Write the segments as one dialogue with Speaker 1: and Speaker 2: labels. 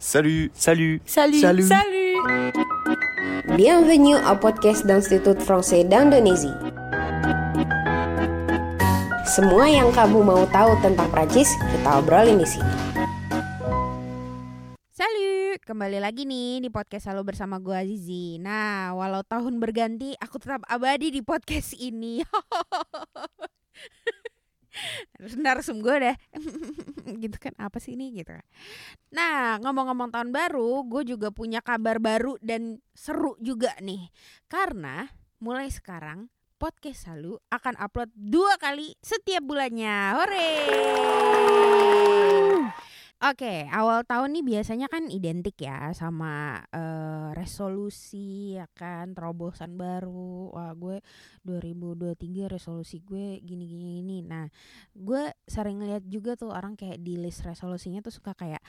Speaker 1: Salut, salut,
Speaker 2: Salut.
Speaker 1: salut.
Speaker 2: Salut.
Speaker 3: Bienvenue au podcast d'Institut Français d'Indonésie. Semua yang kamu mau tahu tentang Prancis, kita obrolin di sini.
Speaker 2: Salut, kembali lagi nih di podcast Selalu bersama gue Azizi. Nah, walau tahun berganti, aku tetap abadi di podcast ini. Terus narsum gue deh. Gitu kan apa sih ini gitu kan. Nah ngomong-ngomong tahun baru gue juga punya kabar baru dan seru juga nih. Karena mulai sekarang podcast Salu akan upload dua kali setiap bulannya. Hore Oke, awal tahun nih biasanya kan identik ya sama eh, resolusi ya kan, terobosan baru. Wah, gue 2023 resolusi gue gini-gini ini. Nah, gue sering lihat juga tuh orang kayak di list resolusinya tuh suka kayak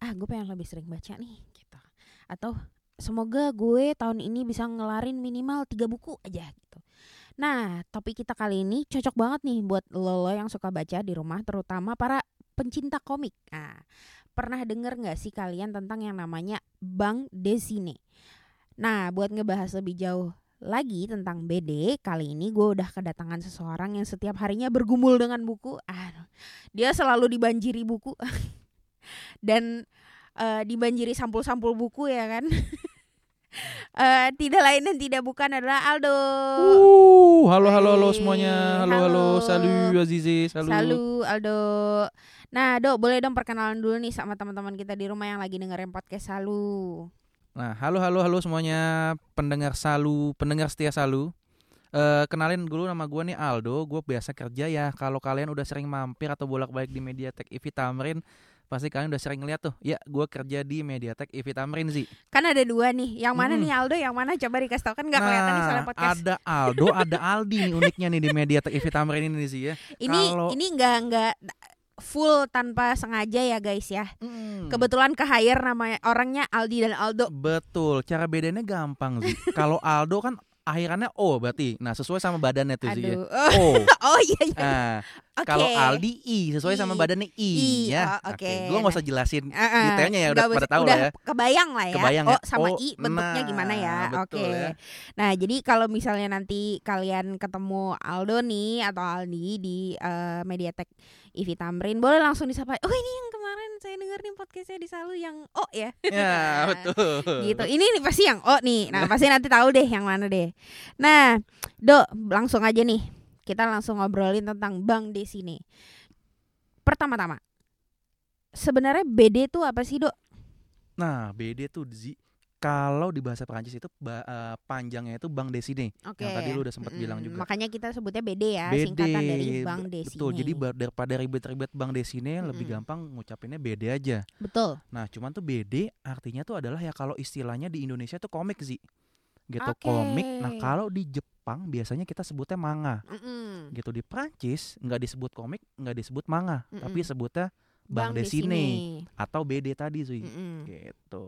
Speaker 2: ah, gue pengen lebih sering baca nih gitu. Atau semoga gue tahun ini bisa ngelarin minimal tiga buku aja gitu. Nah, topik kita kali ini cocok banget nih buat lo, -lo yang suka baca di rumah, terutama para pencinta komik. Nah, pernah denger nggak sih kalian tentang yang namanya Bang Desine? Nah, buat ngebahas lebih jauh lagi tentang BD, kali ini gue udah kedatangan seseorang yang setiap harinya bergumul dengan buku. Ah, dia selalu dibanjiri buku dan eh, dibanjiri sampul-sampul buku ya kan. Eh, tidak lain dan tidak bukan adalah Aldo.
Speaker 4: Uh, halo halo halo semuanya. Halo halo,
Speaker 2: halo.
Speaker 4: salut Azizi, salut.
Speaker 2: Salut Aldo. Nah, Dok, boleh dong perkenalan dulu nih sama teman-teman kita di rumah yang lagi dengerin podcast Salu.
Speaker 4: Nah, halo halo halo semuanya pendengar Salu, pendengar setia Salu. Eh kenalin dulu nama gue nih Aldo, gue biasa kerja ya. Kalau kalian udah sering mampir atau bolak-balik di Mediatek Ivi Tamrin, pasti kalian udah sering lihat tuh. Ya, gue kerja di Mediatek Ivi Tamrin sih.
Speaker 2: Kan ada dua nih. Yang mana
Speaker 4: Hmm.
Speaker 2: nih Aldo, yang mana coba dikasih tau kan nggak kelihatan nih soalnya podcast.
Speaker 4: Nah, ada Aldo, ada Aldi nih uniknya nih di Mediatek Ivi Tamrin ini sih ya.
Speaker 2: ini
Speaker 4: kalau-
Speaker 2: ini nggak nggak full tanpa sengaja ya guys ya.
Speaker 4: Hmm.
Speaker 2: Kebetulan ke hire namanya orangnya Aldi dan Aldo.
Speaker 4: Betul, cara bedanya gampang sih. Kalau Aldo kan akhirannya O berarti. Nah, sesuai sama badannya tuh sih ya.
Speaker 2: Aduh.
Speaker 4: O.
Speaker 2: Oh iya iya.
Speaker 4: Nah,
Speaker 2: Oke.
Speaker 4: kalau Aldi I sesuai sama
Speaker 2: I.
Speaker 4: badannya I,
Speaker 2: I,
Speaker 4: ya.
Speaker 2: oh, oke.
Speaker 4: Gua nggak usah jelasin
Speaker 2: Eh, eh,
Speaker 4: detailnya ya udah pada tahu
Speaker 2: udah
Speaker 4: lah ya.
Speaker 2: Kebayang lah ya.
Speaker 4: Kebayang
Speaker 2: oh
Speaker 4: ya.
Speaker 2: sama
Speaker 4: Oh,
Speaker 2: I bentuknya
Speaker 4: nah,
Speaker 2: gimana ya. Oke.
Speaker 4: ya.
Speaker 2: Nah, jadi kalau misalnya nanti kalian ketemu Aldo nih atau Aldi di eh, Mediatek Ivi Tamrin, boleh langsung disapa. Oh, ini yang kemarin saya dengar nih podcastnya di Salu yang Oh ya.
Speaker 4: Ya, betul.
Speaker 2: gitu. Ini nih pasti yang Oh nih. Nah, pasti nanti tahu deh yang mana deh. Nah, Dok, langsung aja nih. Kita langsung ngobrolin tentang Bang Desi nih. Pertama-tama, sebenarnya BD itu apa sih, Dok?
Speaker 4: Nah, BD tuh Zi kalau di bahasa Perancis itu eh, panjangnya itu Bang Desine.
Speaker 2: Oke.
Speaker 4: Yang tadi lu udah sempat bilang
Speaker 2: Mm-mm.
Speaker 4: juga.
Speaker 2: Makanya kita sebutnya BD ya,
Speaker 4: BD.
Speaker 2: singkatan dari Bang
Speaker 4: be-
Speaker 2: Desi.
Speaker 4: Betul. Jadi daripada ribet-ribet Bang Desine lebih
Speaker 2: Mm-mm.
Speaker 4: gampang ngucapinnya BD aja.
Speaker 2: betul.
Speaker 4: Nah, cuman tuh BD artinya tuh adalah ya kalau istilahnya di Indonesia tuh komik sih. Gitu
Speaker 2: Oke.
Speaker 4: komik. Nah, kalau di Jepang biasanya kita sebutnya manga.
Speaker 2: Mm-mm.
Speaker 4: Gitu di Prancis nggak disebut komik, nggak disebut manga,
Speaker 2: Mm-mm.
Speaker 4: tapi sebutnya Bang,
Speaker 2: Desine.
Speaker 4: Desine atau BD tadi sih. Gitu.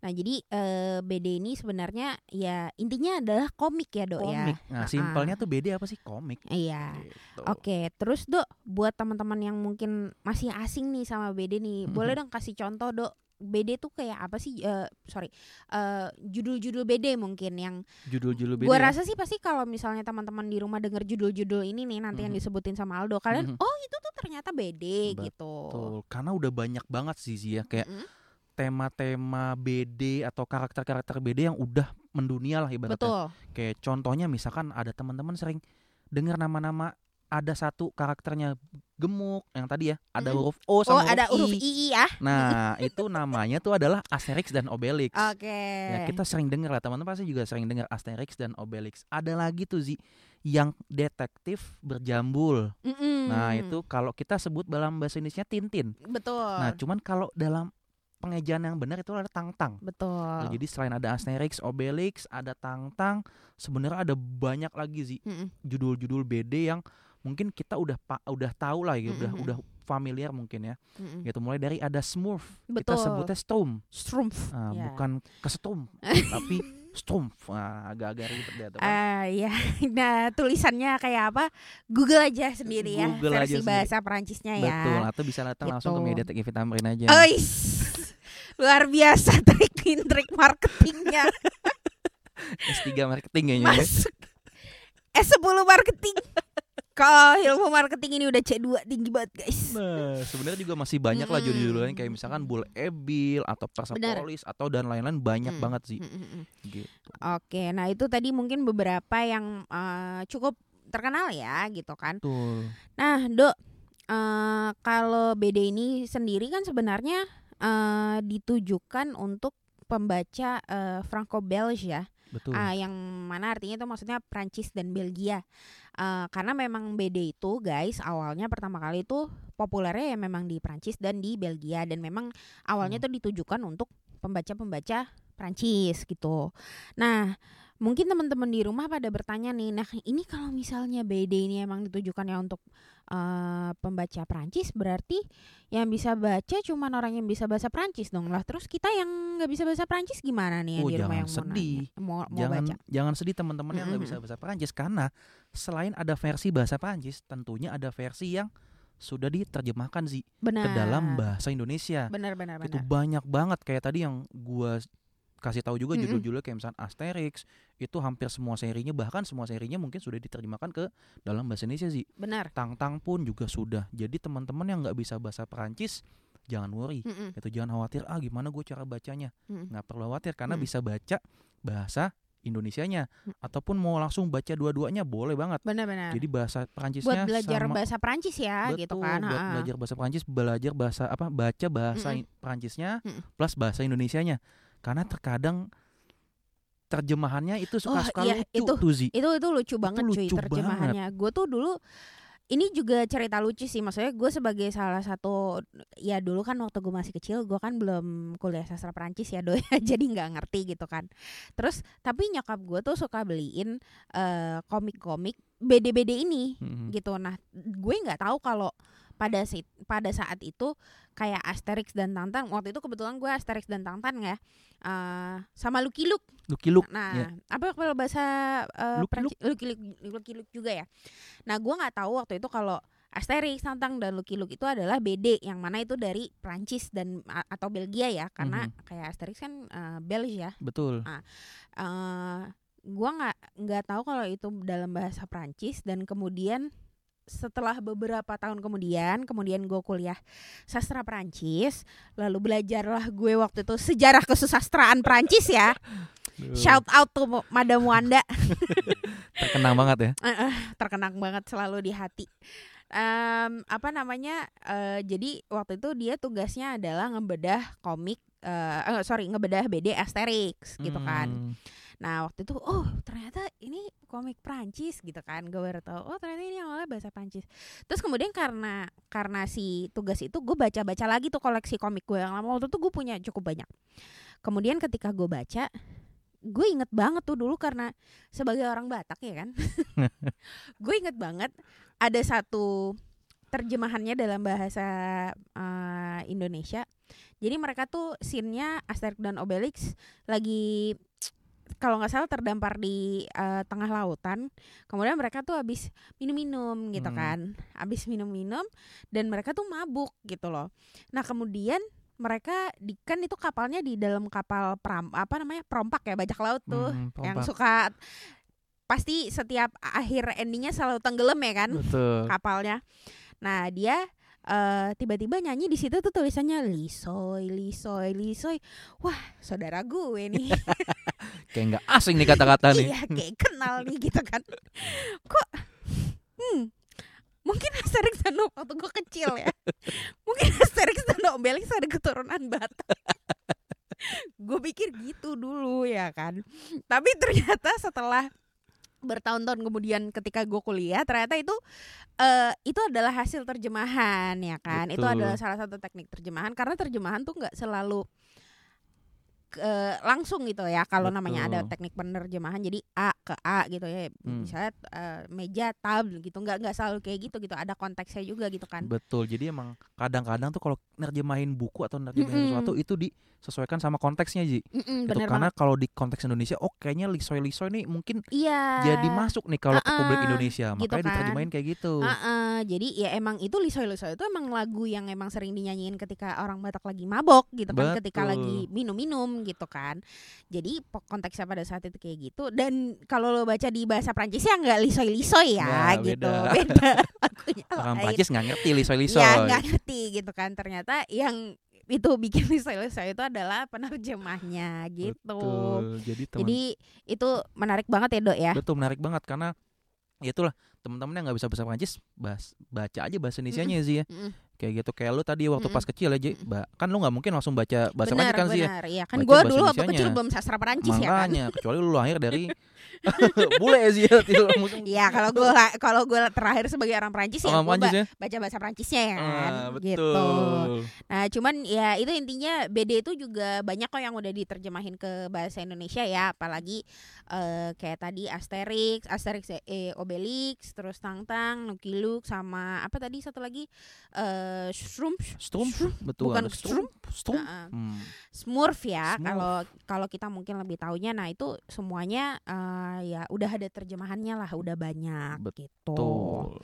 Speaker 2: Nah, jadi eh, BD ini sebenarnya ya intinya adalah komik ya, Dok ya.
Speaker 4: Komik. Nah,
Speaker 2: Ah-ah.
Speaker 4: simpelnya tuh BD apa sih? Komik.
Speaker 2: Iya.
Speaker 4: Gitu.
Speaker 2: Oke, terus Dok, buat teman-teman yang mungkin masih asing nih sama BD nih, boleh dong kasih contoh Dok. BD tuh kayak apa sih? Eh, sorry, eh, judul-judul BD mungkin yang
Speaker 4: Judul-judul BD.
Speaker 2: Gua
Speaker 4: ya.
Speaker 2: rasa sih pasti kalau misalnya teman-teman di rumah denger judul-judul ini nih nanti yang
Speaker 4: Mhm.
Speaker 2: disebutin sama Aldo, kalian
Speaker 4: Mhm.
Speaker 2: oh itu tuh ternyata BD gitu.
Speaker 4: Betul. Karena udah banyak banget sih Zia kayak
Speaker 2: Mm-mm.
Speaker 4: tema-tema BD atau karakter-karakter BD yang udah mendunia lah ibaratnya.
Speaker 2: Betul.
Speaker 4: Kayak contohnya misalkan ada teman-teman sering dengar nama-nama ada satu karakternya gemuk yang tadi ya ada
Speaker 2: Mm-mm.
Speaker 4: huruf O
Speaker 2: Oh,
Speaker 4: sama
Speaker 2: ada huruf
Speaker 4: I.
Speaker 2: I ya.
Speaker 4: Nah, itu namanya tuh adalah Asterix dan Obelix.
Speaker 2: Oke.
Speaker 4: Ya, kita sering dengar lah teman-teman pasti juga sering dengar Asterix dan Obelix. Ada lagi tuh Zi yang detektif berjambul.
Speaker 2: Mm-mm.
Speaker 4: Nah, itu kalau kita sebut dalam bahasa Indonesia Tintin.
Speaker 2: betul.
Speaker 4: Nah, cuman kalau dalam pengejaan yang benar itu ada Tang-Tang.
Speaker 2: betul.
Speaker 4: Nah, jadi selain ada Asterix, Obelix, ada Tang-Tang, sebenarnya ada banyak lagi sih
Speaker 2: Mm-mm.
Speaker 4: judul-judul BD yang mungkin kita udah pa- udah tahu lah ya, udah
Speaker 2: Mm-mm.
Speaker 4: udah familiar mungkin ya.
Speaker 2: Mm-mm.
Speaker 4: Gitu mulai dari ada Smurf, kita
Speaker 2: Betul.
Speaker 4: sebutnya Storm.
Speaker 2: Strumpf.
Speaker 4: Ah,
Speaker 2: Ya.
Speaker 4: bukan kesetum, tapi Strumpf. Nah, agak-agak ribet dia tuh kan.
Speaker 2: Ah ya, nah tulisannya kayak apa? Google aja sendiri ya,
Speaker 4: Google aja
Speaker 2: versi
Speaker 4: sendiri.
Speaker 2: bahasa Perancisnya ya.
Speaker 4: Betul, atau bisa datang langsung ke
Speaker 2: Gitu.
Speaker 4: Mediatek Evita Tamrin aja.
Speaker 2: Ois. luar biasa trik trik marketingnya
Speaker 4: S3 marketing kayaknya ya.
Speaker 2: masuk S10 marketing kalau ilmu marketing ini udah C2 tinggi banget guys
Speaker 4: Nah, sebenarnya juga masih banyak lah
Speaker 2: Mm-mm.
Speaker 4: judul-judul lain kayak misalkan Bull Ebil atau. Persepolis atau dan lain-lain banyak
Speaker 2: Mm.
Speaker 4: banget sih.
Speaker 2: Mm, mm, mm.
Speaker 4: Gitu.
Speaker 2: Oke, nah itu tadi mungkin beberapa yang eh, cukup terkenal ya gitu kan.
Speaker 4: Betul.
Speaker 2: Nah, Dok, eh, kalau BD ini sendiri kan sebenarnya eh, ditujukan untuk pembaca eh, Franco-Belge ya.
Speaker 4: Betul.
Speaker 2: Ah, yang mana artinya itu maksudnya Prancis dan Belgia. Eh, karena memang BD itu guys awalnya pertama kali itu populernya ya memang di Prancis dan di Belgia dan memang awalnya itu ditujukan untuk pembaca-pembaca Prancis gitu. Nah, mungkin teman-teman di rumah pada bertanya nih, nah ini kalau misalnya BD ini emang ditujukan ya untuk eh, pembaca Prancis berarti yang bisa baca cuman orang yang bisa bahasa Prancis dong lah. Terus kita yang nggak bisa bahasa Prancis gimana nih yang
Speaker 4: Oh,
Speaker 2: di rumah yang mau
Speaker 4: sedih.
Speaker 2: nanya, mau, mau
Speaker 4: jangan
Speaker 2: baca?
Speaker 4: jangan sedih teman-teman yang nggak bisa
Speaker 2: Mm-mm.
Speaker 4: bahasa Perancis karena selain ada versi bahasa Perancis, tentunya ada versi yang sudah diterjemahkan sih
Speaker 2: Benar.
Speaker 4: ke dalam bahasa Indonesia.
Speaker 2: Benar benar
Speaker 4: Itu
Speaker 2: benar.
Speaker 4: banyak banget kayak tadi yang gua kasih tahu juga judul-judulnya kayak misalnya Asterix itu hampir semua serinya bahkan semua serinya mungkin sudah diterjemahkan ke dalam bahasa Indonesia sih.
Speaker 2: Benar.
Speaker 4: Tang-tang pun juga sudah. Jadi teman-teman yang nggak bisa bahasa Perancis jangan worry.
Speaker 2: Mm-mm.
Speaker 4: Itu jangan khawatir ah gimana gue cara bacanya.
Speaker 2: Mm-mm.
Speaker 4: Nggak perlu khawatir karena
Speaker 2: Mm.
Speaker 4: bisa baca bahasa Indonesianya
Speaker 2: Mm.
Speaker 4: ataupun mau langsung baca dua-duanya boleh banget.
Speaker 2: Benar benar.
Speaker 4: Jadi bahasa
Speaker 2: buat
Speaker 4: Perancisnya
Speaker 2: belajar
Speaker 4: sama
Speaker 2: bahasa Prancis ya
Speaker 4: Betul,
Speaker 2: gitu kan.
Speaker 4: buat belajar bahasa Perancis, belajar bahasa apa? Baca bahasa
Speaker 2: Mm-mm.
Speaker 4: I- Perancisnya
Speaker 2: Mm-mm.
Speaker 4: plus bahasa Indonesianya. Karena terkadang terjemahannya itu suka-suka
Speaker 2: iya,
Speaker 4: lucu
Speaker 2: itu.
Speaker 4: tuh Zi.
Speaker 2: Itu itu lucu banget cuy
Speaker 4: lucu
Speaker 2: terjemahannya. Gue tuh dulu ini juga cerita lucu sih maksudnya gue sebagai salah satu ya dulu kan waktu gue masih kecil gue kan belum kuliah sastra Perancis ya doi jadi nggak ngerti gitu kan terus tapi nyokap gue tuh suka beliin eh, komik-komik BD-BD ini
Speaker 4: Mm-mm.
Speaker 2: gitu nah gue nggak tahu kalau pada si, pada saat itu kayak Asterix dan Tantan waktu itu kebetulan gue Asterix dan Tantan ya eh, sama Lucky Luke
Speaker 4: Lucky Luke.
Speaker 2: Nah,
Speaker 4: ya.
Speaker 2: apa kalau bahasa uh,
Speaker 4: Lucky
Speaker 2: Luke Lucky Luke juga ya. Nah, gua nggak tahu waktu itu kalau Asterix, Tantang dan Lucky Luke itu adalah BD yang mana itu dari Prancis dan atau Belgia ya, karena
Speaker 4: Mhm.
Speaker 2: kayak Asterix kan uh, Belgia.
Speaker 4: Betul.
Speaker 2: Eh gua nggak nggak tahu kalau itu dalam bahasa Prancis dan kemudian setelah beberapa tahun kemudian, kemudian gue kuliah sastra Prancis, lalu belajarlah gue waktu itu sejarah kesusastraan Prancis ya. Shout out to Madam Wanda,
Speaker 4: terkenang banget ya.
Speaker 2: terkenang banget selalu di hati. Em, apa namanya? eh, jadi waktu itu dia tugasnya adalah ngebedah komik, eh eh, sorry ngebedah BD Asterix gitu kan.
Speaker 4: Hmm,
Speaker 2: Nah waktu itu, oh ternyata ini komik Prancis gitu kan, gue baru tahu. Oh ternyata ini awalnya bahasa Prancis. Terus kemudian karena karena si tugas itu, gue baca-baca lagi tuh koleksi komik gue yang lama waktu itu gue punya cukup banyak. Kemudian ketika gue baca, gue inget banget tuh dulu karena sebagai orang Batak ya kan, gue inget banget ada satu terjemahannya dalam bahasa eh, Indonesia. Jadi mereka tuh scene-nya Asterix dan Obelix lagi kalau nggak salah terdampar di eh, tengah lautan. Kemudian mereka tuh habis minum-minum gitu
Speaker 4: Hmm.
Speaker 2: kan. Habis minum-minum dan mereka tuh mabuk gitu loh. Nah, kemudian mereka di kan itu kapalnya di dalam kapal pram apa namanya? perompak ya bajak laut tuh
Speaker 4: hmm,
Speaker 2: yang suka pasti setiap akhir endingnya selalu tenggelam ya kan
Speaker 4: Betul.
Speaker 2: kapalnya. Nah dia eh, tiba-tiba nyanyi di situ tuh tulisannya lisoy lisoy lisoy. Wah saudara gue nih.
Speaker 4: Kayak nggak asing nih kata-kata nih.
Speaker 2: iya kayak kenal nih gitu kan. Kok hmm, mungkin Asterix dan Obelix waktu gue kecil ya. mungkin Asterix dan Obelix ada keturunan Batak. gue pikir gitu dulu ya kan. Tapi ternyata setelah bertahun-tahun kemudian ketika gue kuliah ternyata itu eh itu adalah hasil terjemahan ya kan itu
Speaker 4: Betul.
Speaker 2: adalah salah satu teknik terjemahan karena terjemahan tuh nggak selalu ke langsung gitu ya kalau namanya ada teknik penerjemahan jadi A ke A gitu ya
Speaker 4: Hmm.
Speaker 2: misalnya eh, meja tab gitu nggak nggak selalu kayak gitu gitu ada konteksnya juga gitu kan
Speaker 4: Betul. Jadi emang kadang-kadang tuh kalau nerjemahin buku atau nerjemahin
Speaker 2: Mm-mm.
Speaker 4: sesuatu itu disesuaikan sama konteksnya Ji.
Speaker 2: Mm-mm,
Speaker 4: Gitu.
Speaker 2: bener
Speaker 4: Karena kalau di konteks Indonesia, oh kayaknya lisoy-lisoy nih mungkin
Speaker 2: iya
Speaker 4: jadi masuk nih kalau ke publik Indonesia.
Speaker 2: gitu
Speaker 4: Makanya
Speaker 2: kan.
Speaker 4: diterjemahin kayak gitu.
Speaker 2: Heeh, jadi ya emang itu lisoy-lisoy itu emang lagu yang emang sering dinyanyiin ketika orang Batak lagi mabok gitu kan, ketika
Speaker 4: Betul.
Speaker 2: lagi minum-minum gitu kan. Jadi konteksnya pada saat itu kayak gitu dan kalau lo baca di bahasa Prancisnya nggak lisoy-lisoy ya
Speaker 4: Nggak,
Speaker 2: gitu.
Speaker 4: beda.
Speaker 2: Beda.
Speaker 4: Orang. Prancis nggak ngerti lisoy-lisoy.
Speaker 2: Ya nggak ngerti gitu kan. Ternyata yang itu bikin lisoy-lisoy itu adalah penerjemahnya gitu.
Speaker 4: Betul. Jadi teman
Speaker 2: Jadi itu menarik banget ya, Dok ya.
Speaker 4: betul menarik banget karena ya itulah teman-teman yang nggak bisa bahasa Prancis bahas, baca aja bahasa Indonesianya sih ya. Kayak gitu kayak lu tadi waktu pas
Speaker 2: Mm-mm.
Speaker 4: kecil aja
Speaker 2: Mm-mm.
Speaker 4: ba- kan lu nggak mungkin langsung baca bahasa Prancis kan sih ya.
Speaker 2: Iya kan gue dulu waktu kecil belum sastra Perancis ya kan.
Speaker 4: makanya kecuali lu lahir dari bule sih ya langsung
Speaker 2: Iya kalau gue kalau gue terakhir sebagai orang Perancis ya
Speaker 4: orang ya
Speaker 2: baca bahasa Perancisnya ya kan
Speaker 4: Ah,
Speaker 2: gitu.
Speaker 4: betul
Speaker 2: Nah cuman ya itu intinya BD itu juga banyak kok yang udah diterjemahin ke bahasa Indonesia ya apalagi eh, kayak tadi Asterix, Asterix eh, Obelix, terus Tangtang, Lucky Luke sama apa tadi satu lagi eh Shroom,
Speaker 4: Strum betul
Speaker 2: bukan
Speaker 4: ada Strum Strum
Speaker 2: Heeh.
Speaker 4: Hmm,
Speaker 2: Smurf ya kalau kalau kita mungkin lebih taunya nah itu semuanya eh, ya udah ada terjemahannya lah udah banyak gitu.
Speaker 4: betul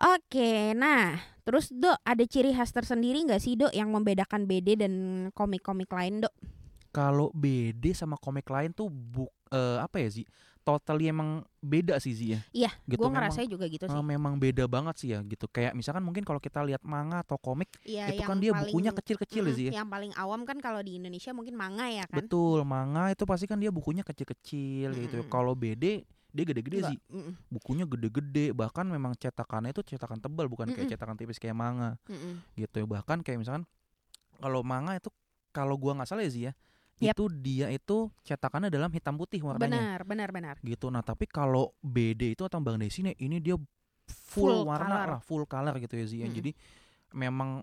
Speaker 2: Oke, nah terus dok ada ciri khas tersendiri nggak sih dok yang membedakan BD dan komik-komik lain dok?
Speaker 4: kalau BD sama komik lain tuh buk eh, apa ya sih totally emang beda sih Zi ya
Speaker 2: Iya,
Speaker 4: Gitu,
Speaker 2: gue ngerasa juga gitu sih.
Speaker 4: Eh, memang beda banget sih ya gitu kayak misalkan mungkin kalau kita lihat manga atau komik
Speaker 2: Iya,
Speaker 4: itu kan dia
Speaker 2: paling-
Speaker 4: bukunya kecil-kecil sih ya
Speaker 2: Yang paling awam kan kalau di Indonesia mungkin manga ya kan?
Speaker 4: betul manga itu pasti kan dia bukunya kecil-kecil gitu
Speaker 2: Mm-mm.
Speaker 4: kalau BD dia gede-gede sih
Speaker 2: mm-mm,
Speaker 4: bukunya gede-gede bahkan memang cetakannya itu cetakan tebal bukan kayak
Speaker 2: Mm-mm.
Speaker 4: cetakan tipis kayak manga
Speaker 2: mm-mm.
Speaker 4: gitu bahkan kayak misalkan kalau manga itu kalau gua nggak salah ya sih ya
Speaker 2: Yap.
Speaker 4: itu dia itu cetakannya dalam hitam putih warnanya
Speaker 2: Benar, benar, benar.
Speaker 4: gitu nah tapi kalau BD itu atau Bang Desi nih ini dia
Speaker 2: Full
Speaker 4: full, warna
Speaker 2: color.
Speaker 4: lah full color gitu ya Zi ya.
Speaker 2: Mm-mm.
Speaker 4: jadi memang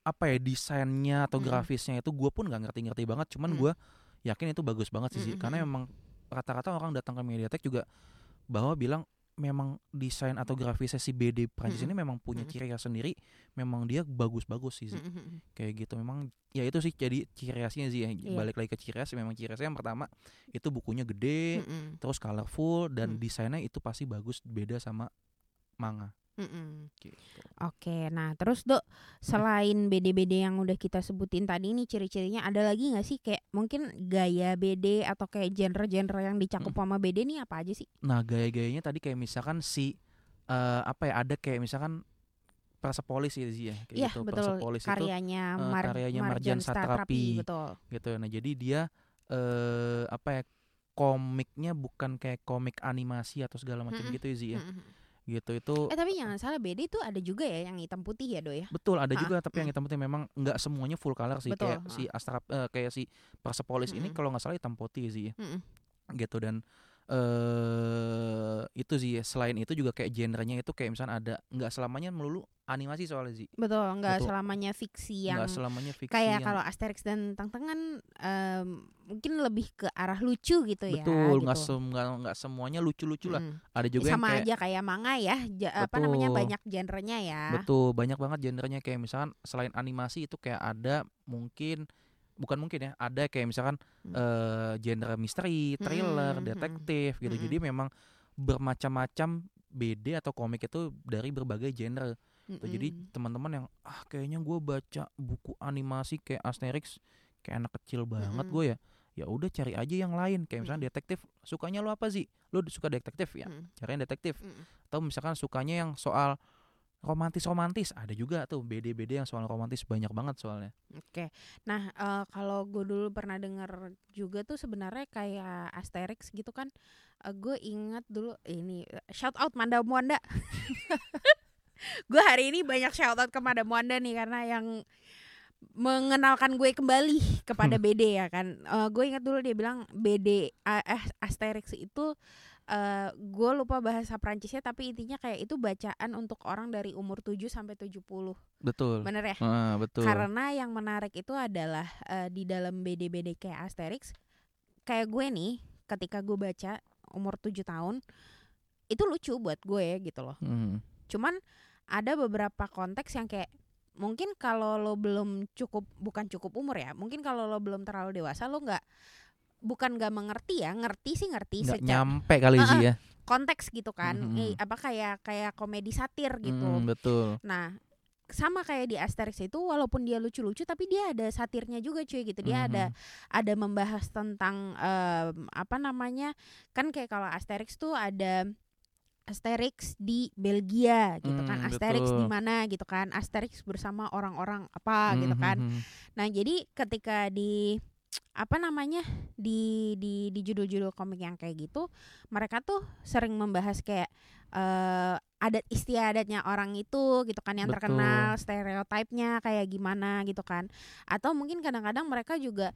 Speaker 4: apa ya desainnya atau
Speaker 2: Mm-mm.
Speaker 4: grafisnya itu gue pun nggak ngerti-ngerti banget cuman
Speaker 2: Mm.
Speaker 4: gua yakin itu bagus banget sih.
Speaker 2: Mm-mm,
Speaker 4: karena memang rata-rata orang datang ke Mediatek juga bahwa bilang memang desain atau grafisnya si BD Prancis
Speaker 2: Mm-mm.
Speaker 4: ini memang punya ciri khas sendiri memang dia bagus-bagus sih Zi.
Speaker 2: Mm-mm, mm-mm.
Speaker 4: kayak gitu memang ya itu sih jadi ciri khasnya sih ya.
Speaker 2: Iya.
Speaker 4: balik lagi ke ciri khas memang ciri khasnya yang pertama itu bukunya gede
Speaker 2: Mm-mm,
Speaker 4: terus colorful dan
Speaker 2: Hmm.
Speaker 4: desainnya itu pasti bagus beda sama manga
Speaker 2: mm-mm.
Speaker 4: gitu.
Speaker 2: Oke, nah terus dok selain BD-BD yang udah kita sebutin tadi nih ciri-cirinya ada lagi nggak sih kayak mungkin gaya BD atau kayak genre-genre yang dicakup sama BD nih apa aja sih?
Speaker 4: Nah gaya-gayanya tadi kayak misalkan si eh, apa ya ada kayak misalkan Persepolis ya Zia kayak
Speaker 2: Iya
Speaker 4: gitu
Speaker 2: betul
Speaker 4: Persepolis itu
Speaker 2: karyanya,
Speaker 4: eh,
Speaker 2: Mar-
Speaker 4: karyanya
Speaker 2: Marjan
Speaker 4: Marjan
Speaker 2: Satrapi,
Speaker 4: Satrapi.
Speaker 2: betul.
Speaker 4: gitu. Nah jadi dia eh apa ya komiknya bukan kayak komik animasi atau segala macam
Speaker 2: Mm-mm.
Speaker 4: gitu ya Zia.
Speaker 2: Mm-mm.
Speaker 4: Gitu itu
Speaker 2: Eh tapi jangan salah BD itu ada juga ya yang hitam putih ya do ya.
Speaker 4: betul ada
Speaker 2: Ah,
Speaker 4: juga tapi yang
Speaker 2: mm.
Speaker 4: hitam putih memang nggak semuanya full color sih
Speaker 2: Betul,
Speaker 4: kayak si Astra eh, kayak si Persepolis ini
Speaker 2: Mm-mm.
Speaker 4: kalau nggak salah hitam putih sih.
Speaker 2: Mm-mm.
Speaker 4: gitu dan eh itu sih selain itu juga kayak genrenya itu kayak misalnya ada nggak selamanya melulu animasi soalnya sih
Speaker 2: Betul, nggak
Speaker 4: Betul.
Speaker 2: selamanya fiksi yang
Speaker 4: nggak selamanya fiksi
Speaker 2: kayak
Speaker 4: yang
Speaker 2: kalau Asterix dan Tangtengan em, mungkin lebih ke arah lucu gitu ya.
Speaker 4: betul nggak
Speaker 2: gitu.
Speaker 4: sem- nggak semuanya lucu-lucu lah
Speaker 2: Mm.
Speaker 4: ada juga yang
Speaker 2: sama
Speaker 4: kayak
Speaker 2: aja kayak manga ya, ja- apa namanya
Speaker 4: Betul.
Speaker 2: banyak genrenya ya.
Speaker 4: betul banyak banget genrenya kayak misalkan selain animasi itu kayak ada mungkin bukan mungkin ya ada kayak misalkan
Speaker 2: Hmm.
Speaker 4: eh genre misteri thriller
Speaker 2: Mm-mm,
Speaker 4: detektif gitu. Jadi memang bermacam-macam BD atau komik itu dari berbagai genre Tuh, jadi teman-teman yang ah kayaknya gue baca buku animasi kayak Asterix kayak anak kecil banget
Speaker 2: Mm-mm.
Speaker 4: gue ya ya udah cari aja yang lain. Kayak misalnya detektif sukanya lo apa sih lo suka detektif? Ya
Speaker 2: Mm.
Speaker 4: cari yang detektif.
Speaker 2: Mm.
Speaker 4: atau misalkan sukanya yang soal romantis romantis ada juga tuh BD-BD yang soal romantis banyak banget soalnya
Speaker 2: Oke, nah eh, kalau gue dulu pernah dengar juga tuh sebenarnya kayak Asterix gitu kan, gue ingat dulu ini shout out Manda Muanda. gue hari ini banyak shout out ke Manda Muanda nih karena yang mengenalkan gue kembali kepada BD ya kan. gue ingat dulu dia bilang BD eh, Asterix itu eh gue lupa bahasa Prancisnya tapi intinya kayak itu bacaan untuk orang dari umur 7 sampai 70.
Speaker 4: Betul.
Speaker 2: Bener ya?
Speaker 4: Ah, betul.
Speaker 2: Karena yang menarik itu adalah eh, di dalam BD-BD kayak Asterix, kayak gue nih, ketika gue baca umur 7 tahun, itu lucu buat gue gitu loh.
Speaker 4: Hmm.
Speaker 2: Cuman ada beberapa konteks yang kayak mungkin kalau lo belum cukup bukan cukup umur ya, mungkin kalau lo belum terlalu dewasa lo nggak bukan nggak mengerti ya, ngerti sih ngerti
Speaker 4: Nggak
Speaker 2: secara
Speaker 4: nyampe kali
Speaker 2: Ah,
Speaker 4: sih ya.
Speaker 2: konteks gitu kan,
Speaker 4: Mhm.
Speaker 2: Eh, apa kayak kayak komedi satir gitu.
Speaker 4: Hmm, betul.
Speaker 2: Nah, sama kayak di Asterix itu walaupun dia lucu-lucu tapi dia ada satirnya juga cuy gitu. Dia ada
Speaker 4: Mhm.
Speaker 2: ada membahas tentang em, apa namanya? Kan kayak kalau Asterix tuh ada Asterix di Belgia gitu kan.
Speaker 4: Hmm,
Speaker 2: Asterix di mana gitu kan. Asterix bersama orang-orang apa gitu
Speaker 4: Mhm,
Speaker 2: kan.
Speaker 4: mhm.
Speaker 2: Nah, jadi ketika di apa namanya di di di judul-judul komik yang kayak gitu, mereka tuh sering membahas kayak eh adat istiadatnya orang itu gitu kan yang
Speaker 4: Betul.
Speaker 2: terkenal, stereotipnya kayak gimana gitu kan. Atau mungkin kadang-kadang mereka juga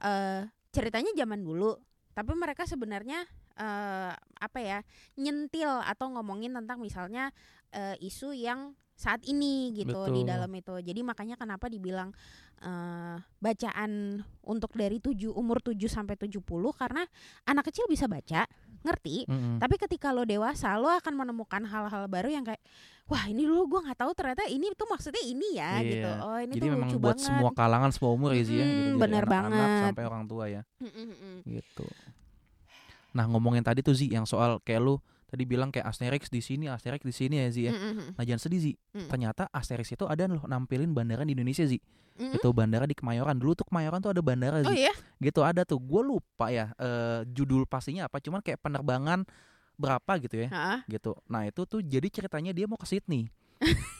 Speaker 2: eh ceritanya zaman dulu, tapi mereka sebenarnya eh apa ya nyentil atau ngomongin tentang misalnya eh, isu yang saat ini gitu di
Speaker 4: Betul.
Speaker 2: dalam itu. Jadi makanya kenapa dibilang eh bacaan untuk dari 7 umur 7 sampai 70 karena anak kecil bisa baca, ngerti.
Speaker 4: Mhm.
Speaker 2: Tapi ketika lo dewasa, lo akan menemukan hal-hal baru yang kayak wah, ini dulu gua nggak tahu ternyata ini tuh maksudnya ini ya
Speaker 4: Iya.
Speaker 2: gitu. Oh, ini
Speaker 4: Jadi
Speaker 2: tuh
Speaker 4: memang
Speaker 2: lucu
Speaker 4: buat
Speaker 2: banget.
Speaker 4: semua kalangan, semua umur ya sih ya.
Speaker 2: Mm-mm,
Speaker 4: gitu. Dari
Speaker 2: bener banget.
Speaker 4: sampai orang tua ya.
Speaker 2: Mm-mm, mm-mm.
Speaker 4: gitu. Nah ngomongin tadi tuh Zi yang soal kayak lu tadi bilang kayak Asterix di sini, Asterix di sini ya Zi ya.
Speaker 2: Mm-mm,
Speaker 4: Nah jangan sedih Zi,
Speaker 2: Mm.
Speaker 4: ternyata Asterix itu ada loh nampilin bandara di Indonesia Zi.
Speaker 2: mm-mm.
Speaker 4: Itu bandara di Kemayoran. Dulu tuh Kemayoran tuh ada bandara
Speaker 2: Oh
Speaker 4: Zi.
Speaker 2: iya?
Speaker 4: Gitu ada tuh. Gue lupa ya eh, judul pastinya apa. Cuman kayak penerbangan berapa gitu ya.
Speaker 2: Heeh.
Speaker 4: Gitu. Nah itu tuh jadi ceritanya dia mau ke Sydney.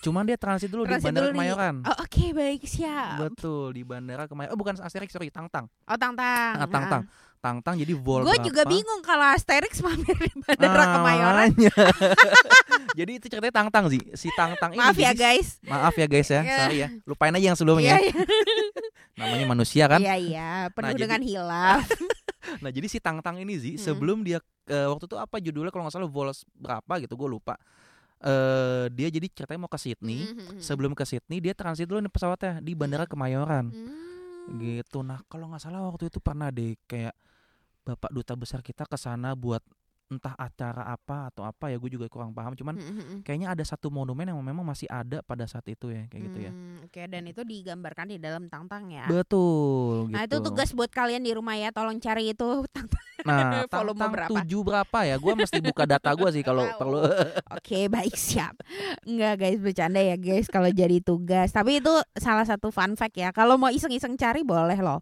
Speaker 4: Cuman dia transit dulu di
Speaker 2: Transit
Speaker 4: bandara
Speaker 2: dulu di-
Speaker 4: Kemayoran.
Speaker 2: Oh, oke, baik, siap.
Speaker 4: Betul di bandara Kemayoran. Oh bukan Asterix sorry Tang-Tang.
Speaker 2: Oh, tang-tang.
Speaker 4: Ah, Tang-Tang. Tang-Tang jadi vol
Speaker 2: Gue juga bingung kalau Asterix mampir di Bandara
Speaker 4: Ah,
Speaker 2: Kemayoran.
Speaker 4: Jadi itu ceritanya Tang-Tang sih. Si Tang-Tang ini.
Speaker 2: Maaf ya,
Speaker 4: jadi-
Speaker 2: guys.
Speaker 4: Maaf ya guys ya.
Speaker 2: Iya.
Speaker 4: Sorry ya. Lupain aja yang sebelumnya.
Speaker 2: Iya, iya.
Speaker 4: Namanya manusia kan.
Speaker 2: Iya, iya, penuh
Speaker 4: Nah, jadi-
Speaker 2: dengan hilaf.
Speaker 4: Nah, jadi si Tang-Tang ini sih
Speaker 2: Mm.
Speaker 4: sebelum dia eh, waktu itu apa judulnya kalau nggak salah Vols berapa gitu gue lupa. Eh dia jadi ceritanya mau ke Sydney.
Speaker 2: Mhm.
Speaker 4: Sebelum ke Sydney dia transit dulu nih pesawatnya di Bandara Kemayoran.
Speaker 2: Hmm.
Speaker 4: Gitu. Nah, kalau nggak salah waktu itu pernah deh kayak Bapak duta besar kita ke sana buat entah acara apa atau apa ya gue juga kurang paham cuman
Speaker 2: Mhm.
Speaker 4: kayaknya ada satu monumen yang memang masih ada pada saat itu ya kayak gitu ya
Speaker 2: Hmm, Oke, dan itu digambarkan di dalam tang-tang ya.
Speaker 4: betul gitu
Speaker 2: Nah, itu tugas buat kalian di rumah ya, tolong cari itu tang-tang.
Speaker 4: nah tentang
Speaker 2: berapa?
Speaker 4: tujuh berapa ya gue mesti buka data gue sih kalau perlu
Speaker 2: Oke, baik siap. Enggak guys, bercanda ya guys kalau jadi tugas. Tapi itu salah satu fun fact ya. Kalau mau iseng-iseng cari boleh loh.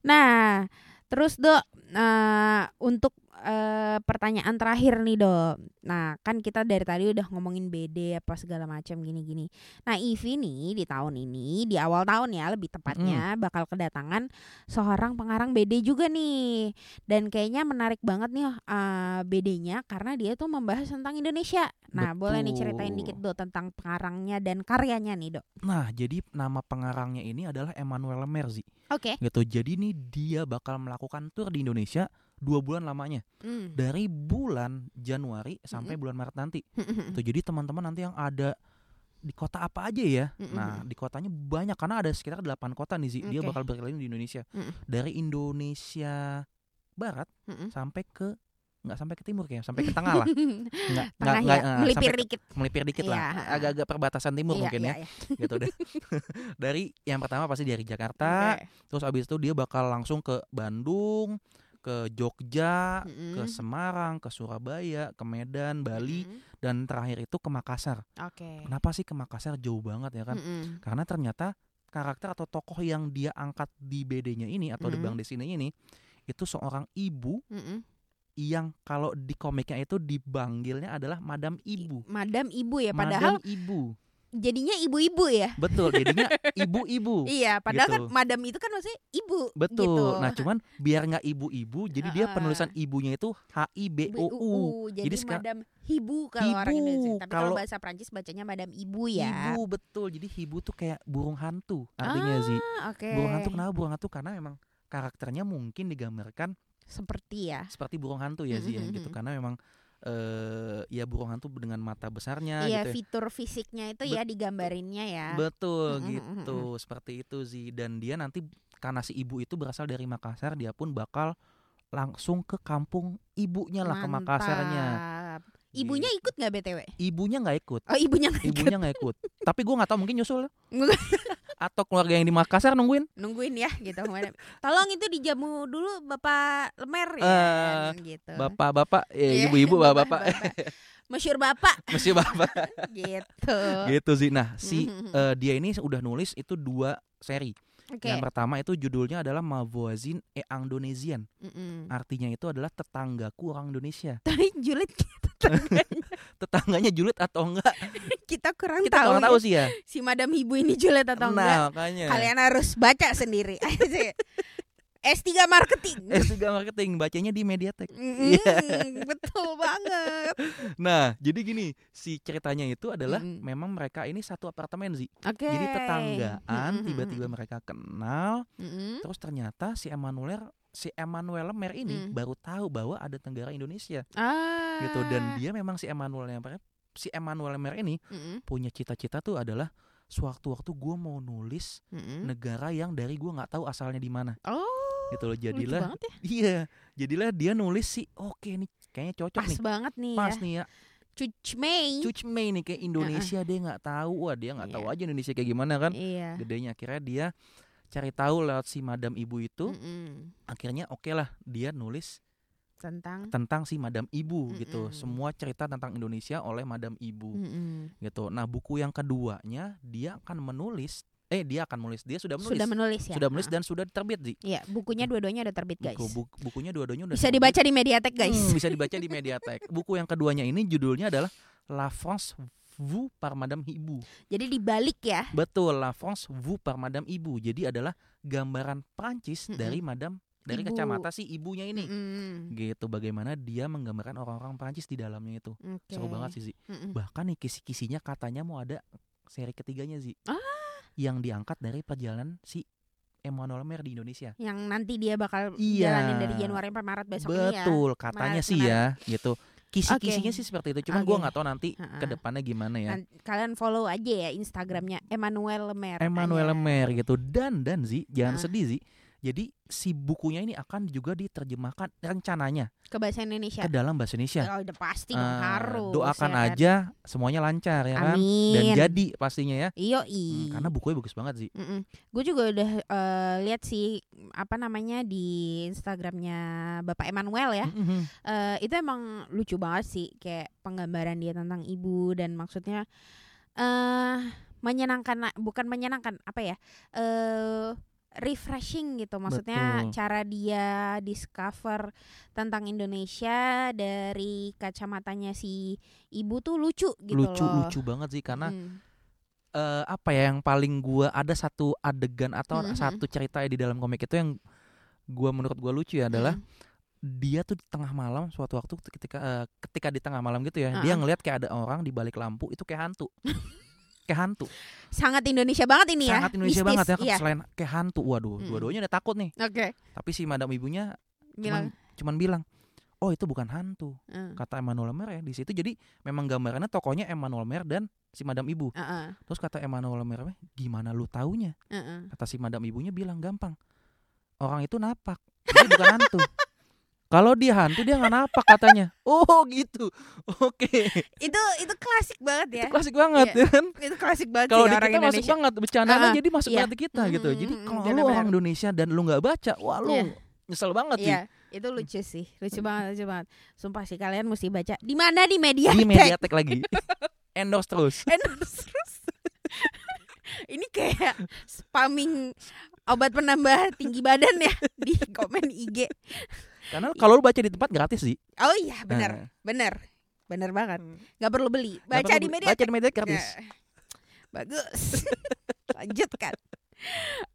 Speaker 2: Nah, terus Dok, eh, untuk eh, pertanyaan terakhir nih Dok. Nah, kan kita dari tadi udah ngomongin BD apa segala macam gini-gini. Nah, Ivi nih di tahun ini, di awal tahun ya lebih tepatnya bakal kedatangan seorang pengarang BD juga nih. Dan kayaknya menarik banget nih eh, BD-nya karena dia tuh membahas tentang Indonesia. Nah, boleh nih ceritain
Speaker 4: Betul.
Speaker 2: dikit Dok tentang pengarangnya dan karyanya nih, Dok.
Speaker 4: nah jadi nama pengarangnya ini adalah Emmanuel Merzi
Speaker 2: Oke.
Speaker 4: gitu jadi nih dia bakal melakukan tour di Indonesia dua bulan lamanya
Speaker 2: Hmm.
Speaker 4: dari bulan Januari sampai bulan Maret nanti Tuh jadi teman-teman nanti yang ada di kota apa aja ya.
Speaker 2: Mm-mm.
Speaker 4: Nah, di kotanya banyak karena ada sekitar 8 kota nih Zi. Dia
Speaker 2: Oke.
Speaker 4: bakal berkeliling di Indonesia.
Speaker 2: Mm-mm.
Speaker 4: Dari Indonesia barat
Speaker 2: Mm-mm.
Speaker 4: sampai ke nggak sampai ke timur kayak sampai ke tengah lah. Nggak nggak
Speaker 2: ya,
Speaker 4: eh,
Speaker 2: melipir
Speaker 4: sampai
Speaker 2: dikit.
Speaker 4: melipir dikit lah.
Speaker 2: Iya.
Speaker 4: Agak-agak perbatasan timur
Speaker 2: Iya,
Speaker 4: mungkin ya.
Speaker 2: iya.
Speaker 4: Gitu deh. dari yang pertama pasti dari Jakarta,
Speaker 2: Oke.
Speaker 4: terus abis itu dia bakal langsung ke Bandung, ke Jogja,
Speaker 2: Mm-mm.
Speaker 4: ke Semarang, ke Surabaya, ke Medan, Bali,
Speaker 2: Mm-mm.
Speaker 4: dan terakhir itu ke Makassar.
Speaker 2: Oke.
Speaker 4: Kenapa sih ke Makassar jauh banget ya kan?
Speaker 2: Mm-mm.
Speaker 4: Karena ternyata karakter atau tokoh yang dia angkat di BD-nya ini atau di
Speaker 2: Mhm.
Speaker 4: Bang Desine ini itu seorang ibu
Speaker 2: Mm-mm.
Speaker 4: yang kalau di komiknya itu dipanggilnya adalah Madam Ibu.
Speaker 2: Madam ibu ya, padahal
Speaker 4: Madam Ibu.
Speaker 2: Jadinya ibu-ibu ya.
Speaker 4: Betul, jadinya ibu-ibu.
Speaker 2: Iya, padahal kan
Speaker 4: Gitu.
Speaker 2: madam itu kan maksudnya ibu.
Speaker 4: Betul.
Speaker 2: Gitu.
Speaker 4: Nah, cuman biar nggak ibu-ibu, jadi dia
Speaker 2: Heeh.
Speaker 4: penulisan ibunya itu H I B O U.
Speaker 2: BUU. Jadi,
Speaker 4: Jadi
Speaker 2: madam hibu kalau orang
Speaker 4: Hibu.
Speaker 2: Indonesia. Tapi kalau
Speaker 4: Kalau-
Speaker 2: bahasa Prancis bacanya madam ibu ya.
Speaker 4: Ibu betul. Jadi hibu tuh kayak burung hantu artinya sih.
Speaker 2: Ah, oke.
Speaker 4: Burung hantu kenapa burung hantu? Karena memang karakternya mungkin digambarkan
Speaker 2: seperti ya.
Speaker 4: seperti burung hantu ya sih ya
Speaker 2: Mhm,
Speaker 4: gitu karena memang eh ya burung hantu dengan mata besarnya
Speaker 2: Iya,
Speaker 4: gitu ya.
Speaker 2: fitur fisiknya itu ya digambarinnya ya.
Speaker 4: Betul gitu, seperti itu sih. Dan dia nanti karena si ibu itu berasal dari Makassar, dia pun bakal langsung ke kampung ibunya lah ke Makassarnya.
Speaker 2: Mantap. Ibunya ikut nggak btw?
Speaker 4: Ibunya nggak ikut,
Speaker 2: Oh ibunya nggak ikut.
Speaker 4: ibunya nggak ikut. Tapi gua nggak tahu mungkin nyusul. atau keluarga yang di Makassar nungguin.
Speaker 2: Nungguin ya gitu. Tolong itu dijamu dulu Bapak Lemer ya kan, gitu.
Speaker 4: Bapak-bapak, ya
Speaker 2: Iya,
Speaker 4: ibu-ibu, bapak-bapak,
Speaker 2: Masyur Bapak
Speaker 4: mesti bapak.
Speaker 2: gitu.
Speaker 4: gitu sih. Nah, si eh, dia ini udah nulis itu dua seri.
Speaker 2: Oke.
Speaker 4: Yang pertama itu judulnya adalah Mavoazin e Indonesian.
Speaker 2: Mm-mm.
Speaker 4: Artinya itu adalah tetanggaku orang Indonesia.
Speaker 2: Tapi julid
Speaker 4: Tetangganya julid atau enggak?
Speaker 2: kita kurang
Speaker 4: Kita
Speaker 2: tahu,
Speaker 4: kurang tahu sih ya.
Speaker 2: si Madam Ibu ini julid atau enggak.
Speaker 4: Nah, makanya.
Speaker 2: Kalian harus baca sendiri. S3 marketing.
Speaker 4: S3 marketing bacanya di Mediatek.
Speaker 2: Mm,
Speaker 4: Iya.
Speaker 2: betul banget.
Speaker 4: Nah, jadi gini, si ceritanya itu adalah
Speaker 2: Mm-mm.
Speaker 4: memang mereka ini satu apartemen sih.
Speaker 2: Oke.
Speaker 4: Jadi tetanggaan, tiba-tiba
Speaker 2: mm-mm.
Speaker 4: mereka kenal,
Speaker 2: Mm-mm.
Speaker 4: terus ternyata si Emmanuel si Emmanuel Mer ini
Speaker 2: Mm.
Speaker 4: baru tahu bahwa ada negara Indonesia
Speaker 2: Ah.
Speaker 4: gitu dan dia memang si Emmanuel Mer si Emmanuel Mer ini
Speaker 2: Mm-mm,
Speaker 4: punya cita-cita tuh adalah sewaktu-waktu gue mau nulis
Speaker 2: mm-mm.
Speaker 4: negara yang dari gue nggak tahu asalnya di mana
Speaker 2: Oh.
Speaker 4: gitu loh jadilah
Speaker 2: ya.
Speaker 4: iya jadilah dia nulis sih oke nih kayaknya cocok
Speaker 2: Pas
Speaker 4: nih
Speaker 2: banget nih
Speaker 4: pas
Speaker 2: ya.
Speaker 4: nih ya
Speaker 2: Cuc Mei.
Speaker 4: Cuch Mei nih kayak Indonesia dia nggak tahu wah dia nggak tahu aja Indonesia kayak gimana kan
Speaker 2: Iya.
Speaker 4: gedenya akhirnya dia cari tahu lewat si madam ibu itu
Speaker 2: Mm-mm.
Speaker 4: akhirnya oke lah dia nulis
Speaker 2: Tentang
Speaker 4: tentang si madam ibu gitu
Speaker 2: Mm-mm.
Speaker 4: semua cerita tentang Indonesia oleh madam ibu
Speaker 2: Mm-mm.
Speaker 4: gitu nah buku yang keduanya dia akan menulis eh dia akan menulis dia sudah menulis
Speaker 2: sudah menulis ya.
Speaker 4: sudah menulis dan sudah terbit sih
Speaker 2: Iya, bukunya dua-duanya udah terbit guys.
Speaker 4: buku, bu- bukunya dua-duanya udah
Speaker 2: Bisa
Speaker 4: terbit.
Speaker 2: dibaca di Mediatek guys.
Speaker 4: Hmm, bisa dibaca di Mediatek buku yang keduanya ini judulnya adalah La France vous par Madame Ibu
Speaker 2: Jadi dibalik ya.
Speaker 4: betul La France vous par Madame Ibu jadi adalah gambaran Prancis
Speaker 2: Mm-mm.
Speaker 4: dari Madame dari
Speaker 2: Ibu.
Speaker 4: kacamata si ibunya ini
Speaker 2: Mm-mm.
Speaker 4: gitu bagaimana dia menggambarkan orang-orang Prancis di dalamnya itu
Speaker 2: Oke.
Speaker 4: seru banget sih Zi.
Speaker 2: Mm-mm.
Speaker 4: bahkan nih kisi-kisinya katanya mau ada seri ketiganya sih
Speaker 2: Ah.
Speaker 4: yang diangkat dari perjalanan si Emmanuel Mer di Indonesia
Speaker 2: Yang nanti dia bakal
Speaker 4: Iya.
Speaker 2: jalanin dari Januari sampai Maret besok ini ya.
Speaker 4: betul katanya
Speaker 2: Menarik,
Speaker 4: sih ya gitu kisi-kisinya
Speaker 2: Oke.
Speaker 4: sih seperti itu cuman gua
Speaker 2: Oke.
Speaker 4: nggak tahu nanti
Speaker 2: Ha-ha.
Speaker 4: ke depannya gimana ya
Speaker 2: kalian follow aja ya Instagramnya Emmanuel Lemer.
Speaker 4: Emmanuel
Speaker 2: aja.
Speaker 4: Mer gitu dan dan Zi jangan
Speaker 2: Ah.
Speaker 4: sedih Zi jadi si bukunya ini akan juga diterjemahkan rencananya
Speaker 2: ke bahasa Indonesia.
Speaker 4: ke dalam bahasa Indonesia
Speaker 2: Oh, udah pasti
Speaker 4: Ah,
Speaker 2: harus.
Speaker 4: doakan
Speaker 2: ya kan?
Speaker 4: aja semuanya lancar ya kan
Speaker 2: Amin.
Speaker 4: dan jadi pastinya ya
Speaker 2: Iyo
Speaker 4: Hmm, karena bukunya bagus banget sih
Speaker 2: Gue juga udah eh, lihat sih apa namanya di Instagramnya Bapak Emmanuel ya.
Speaker 4: Mhm.
Speaker 2: Eh, itu emang lucu banget sih kayak penggambaran dia tentang ibu dan maksudnya eh menyenangkan bukan menyenangkan apa ya eh refreshing gitu maksudnya
Speaker 4: Betul.
Speaker 2: cara dia discover tentang Indonesia dari kacamatanya si ibu tuh lucu gitu
Speaker 4: lucu
Speaker 2: loh
Speaker 4: lucu banget sih karena
Speaker 2: Mm.
Speaker 4: eh, apa ya yang paling gua ada satu adegan atau
Speaker 2: Mhm.
Speaker 4: satu cerita di dalam komik itu yang gua menurut gua lucu ya adalah
Speaker 2: Mm.
Speaker 4: dia tuh di tengah malam suatu waktu ketika eh, ketika di tengah malam gitu ya dia
Speaker 2: Uh-uh.
Speaker 4: ngelihat kayak ada orang di balik lampu itu kayak hantu kayak hantu
Speaker 2: sangat Indonesia banget ini ya.
Speaker 4: Sangat Indonesia
Speaker 2: Mistis,
Speaker 4: banget ya
Speaker 2: iya.
Speaker 4: selain kayak hantu waduh
Speaker 2: Mm.
Speaker 4: dua-duanya udah takut nih.
Speaker 2: Oke.
Speaker 4: Tapi si madam ibunya
Speaker 2: bilang.
Speaker 4: cuman cuman bilang oh itu bukan hantu
Speaker 2: "Eh,
Speaker 4: kata Emmanuel Mer ya di situ. Jadi memang gambarannya tokonya Emmanuel Mer dan si madam ibu.
Speaker 2: Eh, eh,
Speaker 4: terus kata Emmanuel Mer gimana lu taunya?
Speaker 2: Eh, eh."
Speaker 4: kata si madam ibunya bilang gampang orang itu napak dia bukan hantu kalau dia hantu dia nggak napak katanya oh gitu oke
Speaker 2: itu itu klasik banget ya
Speaker 4: itu klasik banget
Speaker 2: Iya.
Speaker 4: ya kan
Speaker 2: itu klasik banget
Speaker 4: kalau di
Speaker 2: orang
Speaker 4: kita masuk
Speaker 2: Indonesia
Speaker 4: banget bercandanya
Speaker 2: Ah,
Speaker 4: jadi masuk
Speaker 2: iya.
Speaker 4: kita gitu
Speaker 2: Mm,
Speaker 4: jadi kalau lu orang Indonesia dan lu nggak baca wah lu
Speaker 2: Iya.
Speaker 4: nyesel banget sih
Speaker 2: Iya, itu lucu sih, lucu banget, lucu banget. Sumpah sih kalian mesti baca. Di mana di media?
Speaker 4: di Mediatek lagi endorse terus
Speaker 2: Endorse terus. Ini kayak spamming obat penambah tinggi badan ya di komen IG.
Speaker 4: Karena kalau lu baca di tempat gratis sih
Speaker 2: Oh iya, benar,
Speaker 4: Nah,
Speaker 2: benar, benar banget. Gak perlu beli, baca
Speaker 4: perlu
Speaker 2: di media.
Speaker 4: baca di Mediatek gratis
Speaker 2: Ya. Bagus. Lanjutkan.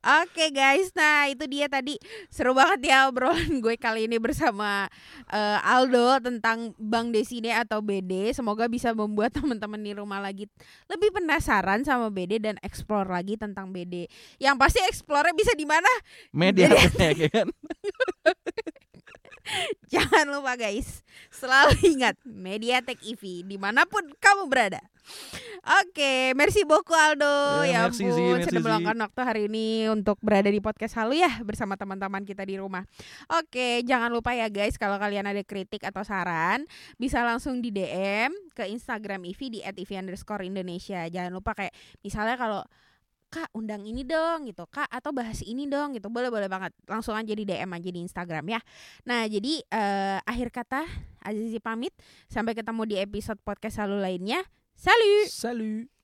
Speaker 2: Oke guys, nah itu dia tadi seru banget ya obrolan gue kali ini bersama eh, Aldo tentang Bang Desine atau BD. Semoga bisa membuat teman-teman di rumah lagi lebih penasaran sama BD dan explore lagi tentang BD. Yang pasti explore bisa di mana?
Speaker 4: Mediatek ya kan
Speaker 2: Jangan lupa guys, selalu ingat Mediatek EV di mana pun kamu berada. Oke, merci beaucoup Aldo.
Speaker 4: Ya,
Speaker 2: Ya,
Speaker 4: merci,
Speaker 2: ampun,
Speaker 4: merci,
Speaker 2: sudah meluangkan waktu hari ini untuk berada di podcast Halu ya bersama teman-teman kita di rumah. Oke, jangan lupa ya guys kalau kalian ada kritik atau saran bisa langsung di DM ke Instagram EV di @ev_indonesia. Jangan lupa kayak misalnya kalau Kak undang ini dong gitu. Kak atau bahas ini dong gitu. Boleh boleh banget. Langsung aja di DM aja di Instagram ya. Nah jadi eh, akhir kata Azizi pamit. Sampai ketemu di episode podcast selalu lainnya. Salut!
Speaker 4: Salut.